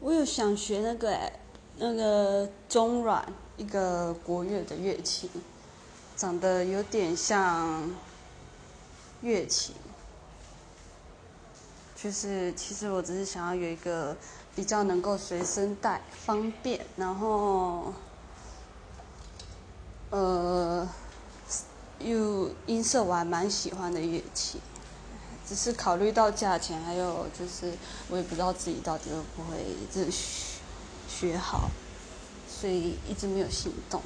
我有想学那个哎，那个中阮一个国乐的乐器，长得有点像乐器。就是其实我只是想要有一个比较能够随身带方便，然后呃又音色我还蛮喜欢的乐器。只是考虑到价钱，还有就是我也不知道自己到底会不会这学学好，所以一直没有行动。